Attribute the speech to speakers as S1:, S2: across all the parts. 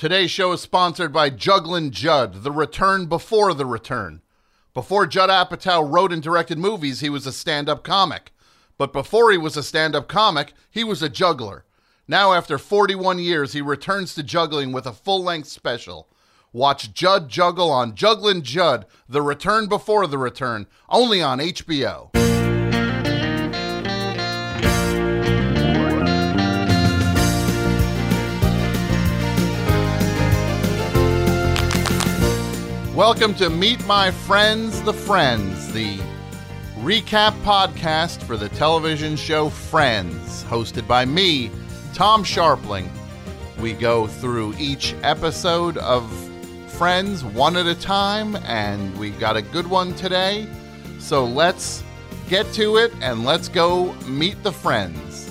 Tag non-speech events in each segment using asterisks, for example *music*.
S1: Today's show is sponsored by Jugglin' Judd, the return before the return. Before Judd Apatow wrote and directed movies, he was a stand up comic. But before he was a stand up comic, he was a juggler. Now, after 41 years, he returns to juggling with a full length special. Watch Judd juggle on Jugglin' Judd, the return before the return, only on HBO. Welcome to Meet My Friends, the Friends, the recap podcast for the television show Friends, hosted by me, Tom Scharpling. We go through each episode of Friends one at a time, and we've got a good one today. So let's get to it and let's go meet the friends.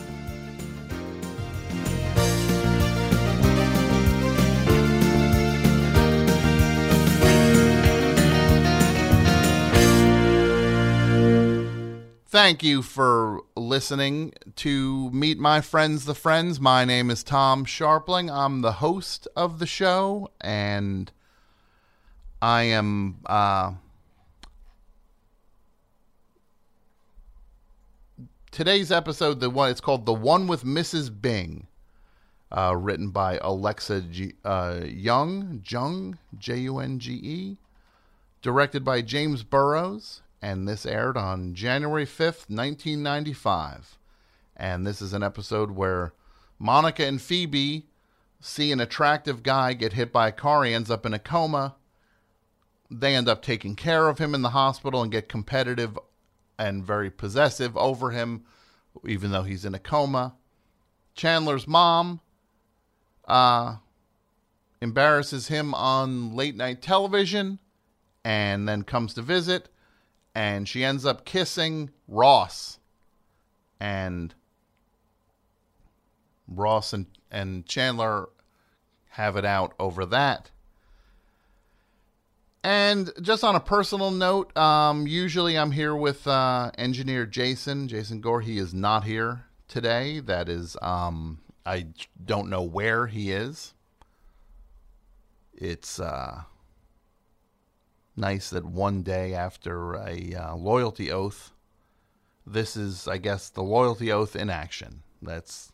S1: Thank you for listening to Meet My Friends, the Friends. My name is Tom Scharpling. I'm the host of the show, and I am. Uh, today's episode, the one it's called "The One with Mrs. Bing," uh, written by Alexa G, uh, Young, Jung, J U N G E, directed by James Burrows, and this aired on January 5th, 1995. And this is an episode where Monica and Phoebe see an attractive guy get hit by a car. He ends up in a coma. They end up taking care of him in the hospital and get competitive and very possessive over him, even though he's in a coma. Chandler's mom uh, embarrasses him on late night television and then comes to visit and she ends up kissing Ross. And Ross and, and Chandler have it out over that. And just on a personal note, um, usually I'm here with uh, engineer Jason, Jason Gore. He is not here today. That is, um, I don't know where he is. It's uh, nice that one day after a uh, loyalty oath, this is, I guess, the loyalty oath in action. That's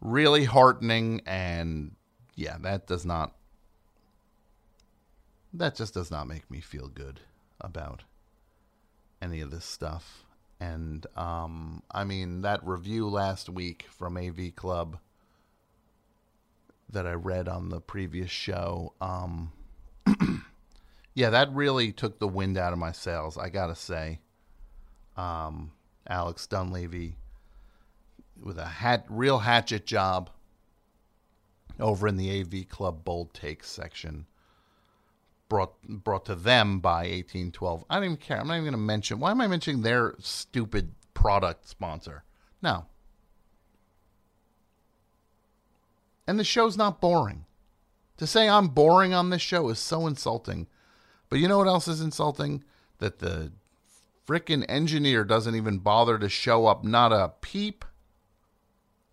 S1: really heartening, and yeah, that does not, that just does not make me feel good about any of this stuff. And um, I mean, that review last week from AV Club that I read on the previous show. Um, *clears throat* yeah, that really took the wind out of my sails. I gotta say, um, Alex Dunleavy with a hat, real hatchet job over in the AV Club Bold Takes section. Brought brought to them by 1812. I don't even care. I'm not even going to mention. Why am I mentioning their stupid product sponsor? No. And the show's not boring. To say I'm boring on this show is so insulting. But you know what else is insulting? That the frickin' engineer doesn't even bother to show up, not a peep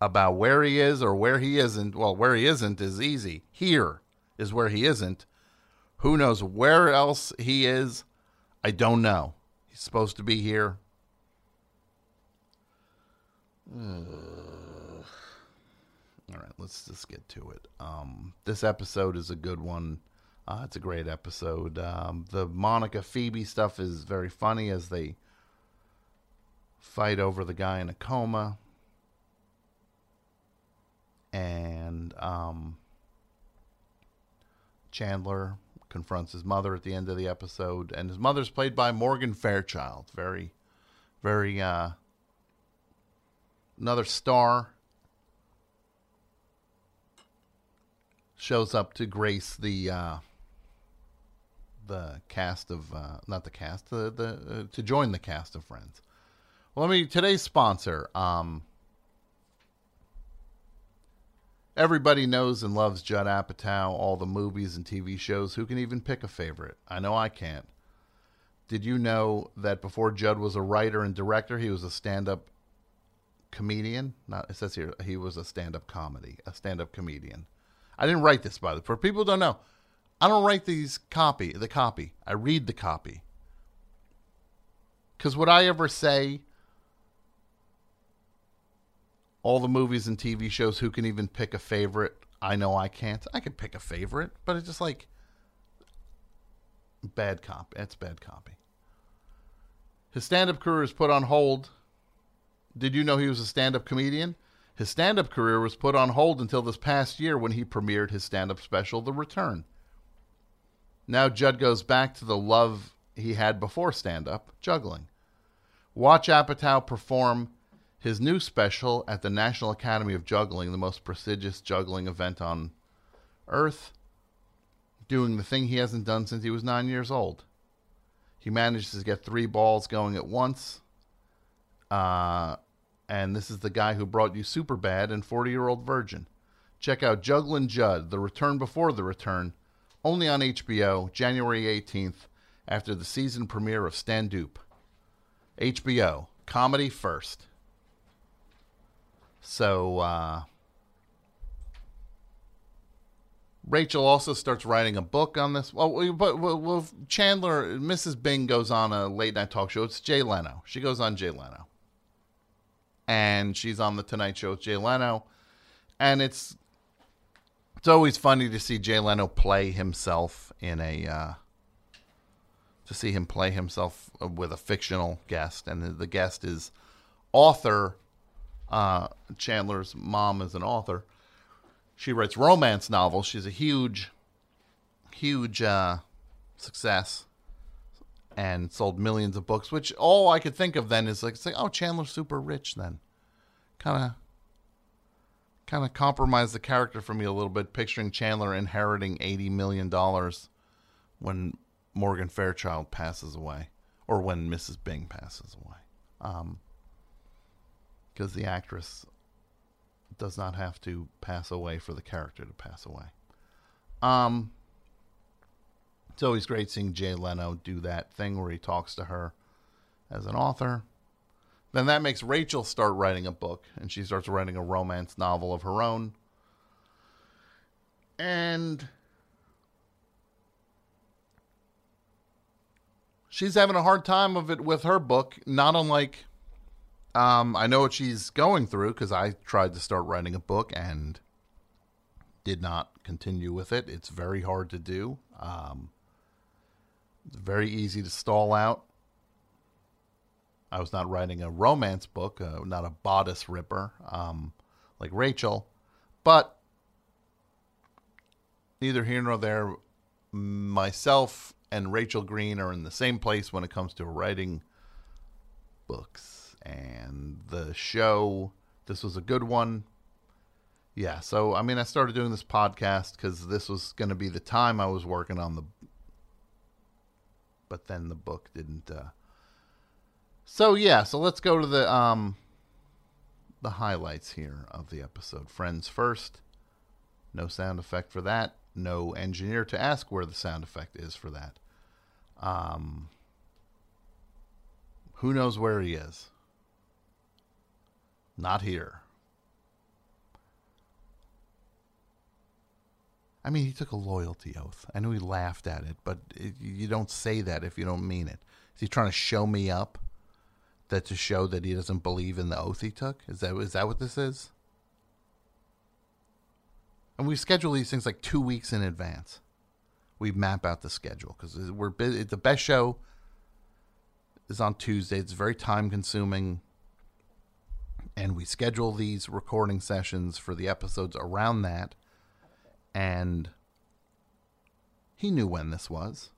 S1: about where he is or where he isn't. Well, where he isn't is easy. Here is where he isn't. Who knows where else he is? I don't know. He's supposed to be here. All right, let's just get to it. Um, this episode is a good one. Uh, it's a great episode. Um, the Monica Phoebe stuff is very funny as they fight over the guy in a coma. And um, Chandler confronts his mother at the end of the episode. And his mother's played by Morgan Fairchild. Very, very, uh, another star. Shows up to grace the. Uh, the cast of uh, not the cast the the uh, to join the cast of Friends. Well, let me today's sponsor. Um, everybody knows and loves Judd Apatow, all the movies and TV shows. Who can even pick a favorite? I know I can't. Did you know that before Judd was a writer and director, he was a stand-up comedian? Not it says here he was a stand-up comedy, a stand-up comedian. I didn't write this by the way. for people don't know. I don't write these copy the copy. I read the copy. Cause would I ever say all the movies and TV shows who can even pick a favorite? I know I can't. I could pick a favorite, but it's just like bad copy. That's bad copy. His stand-up career is put on hold. Did you know he was a stand-up comedian? His stand-up career was put on hold until this past year when he premiered his stand-up special, The Return. Now Judd goes back to the love he had before stand-up, juggling. Watch Apatow perform his new special at the National Academy of Juggling, the most prestigious juggling event on earth, doing the thing he hasn't done since he was nine years old. He manages to get three balls going at once. Uh, and this is the guy who brought you Superbad and 40 Year Old Virgin. Check out Jugglin' Judd, The Return Before the Return, only on HBO, January 18th, after the season premiere of Stand Doop. HBO, comedy first. So, uh, Rachel also starts writing a book on this. Well, but well, Chandler, Mrs. Bing goes on a late night talk show. It's Jay Leno. She goes on Jay Leno, and she's on the Tonight Show with Jay Leno, and it's it's always funny to see Jay Leno play himself in a uh, to see him play himself with a fictional guest, and the, guest is author. Uh, Chandler's mom is an author she writes romance novels. She's a huge, huge uh, success and sold millions of books. Which all I could think of then is like, oh, Chandler's super rich. Then, kind of, kind of compromised the character for me a little bit, picturing Chandler inheriting eighty million dollars when Morgan Fairchild passes away, or when Mrs. Bing passes away. Um, because the actress does not have to pass away for the character to pass away. Um, it's always great seeing Jay Leno do that thing where he talks to her as an author. Then that makes Rachel start writing a book, and she starts writing a romance novel of her own. And she's having a hard time of it with her book, not unlike um, I know what she's going through because I tried to start writing a book and did not continue with it. It's very hard to do. Um, it's very easy to stall out. I was not writing a romance book, uh, not a bodice ripper um, like Rachel, but neither here nor there. Myself and Rachel Green are in the same place when it comes to writing books and the show. This was a good one. Yeah, so I mean, I started doing this podcast because this was going to be the time I was working on the. But then the book didn't. Uh... So yeah, so let's go to the um, the highlights here of the episode. Friends first. No sound effect for that. No engineer to ask where the sound effect is for that. Um, who knows where he is? Not here. I mean, he took a loyalty oath. I know he laughed at it, but it, you don't say that if you don't mean it. Is he trying to show me up? That to show that he doesn't believe in the oath he took? Is that is that what this is? And we schedule these things like two weeks in advance. We map out the schedule because we're the best show is on Tuesday. It's very time consuming and we schedule these recording sessions for the episodes around that. And he knew when this was.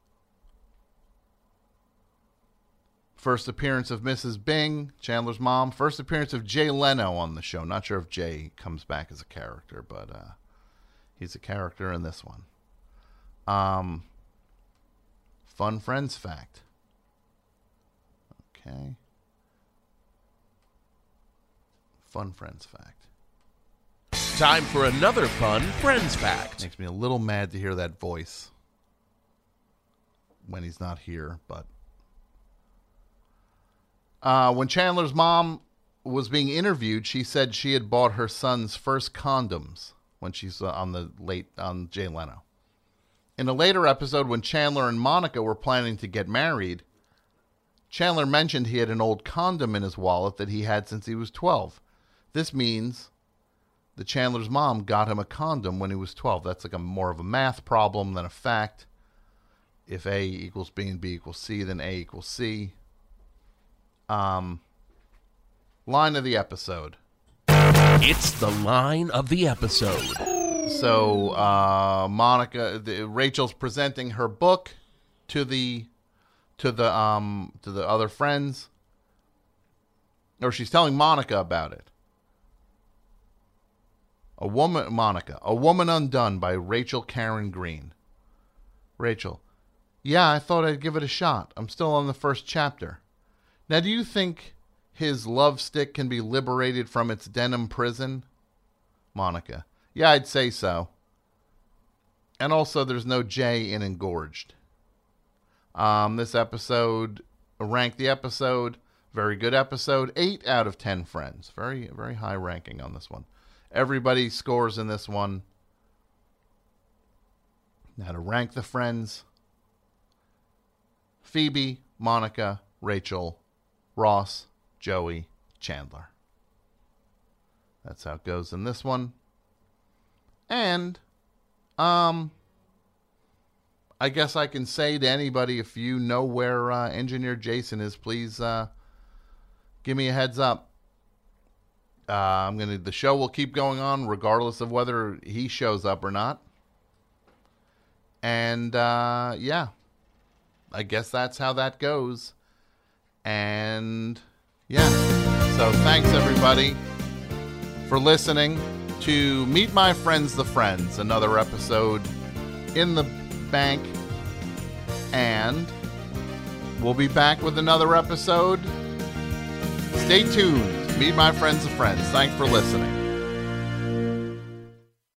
S1: First appearance of Mrs. Bing, Chandler's mom. First appearance of Jay Leno on the show. Not sure if Jay comes back as a character, but uh, he's a character in this one. Um, fun friends fact. Okay. Fun Friends fact.
S2: Time for another fun Friends fact.
S1: Makes me a little mad to hear that voice when he's not here, but. Uh, when Chandler's mom was being interviewed, she said she had bought her son's first condoms when she's uh, on the late on Jay Leno. In a later episode, when Chandler and Monica were planning to get married, Chandler mentioned he had an old condom in his wallet that he had since he was 12. This means the Chandler's mom got him a condom when he was 12. That's like a more of a math problem than a fact. If A equals B and B equals C, then A equals C. Um, line of the episode.
S2: It's the line of the episode.
S1: So uh, Monica, the, Rachel's presenting her book to the to the um to the other friends, or she's telling Monica about it. A woman, Monica, a woman undone by Rachel Karen Green. Rachel, yeah, I thought I'd give it a shot. I'm still on the first chapter. Now, do you think his love stick can be liberated from its denim prison? Monica, yeah, I'd say so. And also, there's no J in engorged. Um, this episode ranked the episode very good episode, eight out of ten friends. Very very high ranking on this one. Everybody scores in this one. Now to rank the friends: Phoebe, Monica, Rachel, Ross, Joey, Chandler. That's how it goes in this one. And um I guess I can say to anybody if you know where uh, engineer Jason is, please uh, give me a heads up. Uh, I'm gonna. The show will keep going on regardless of whether he shows up or not. And uh, yeah, I guess that's how that goes. And yeah, so thanks everybody for listening to Meet My Friends the Friends, another episode in the bank. And we'll be back with another episode. Stay tuned. Meet my friends and friends. Thanks for listening.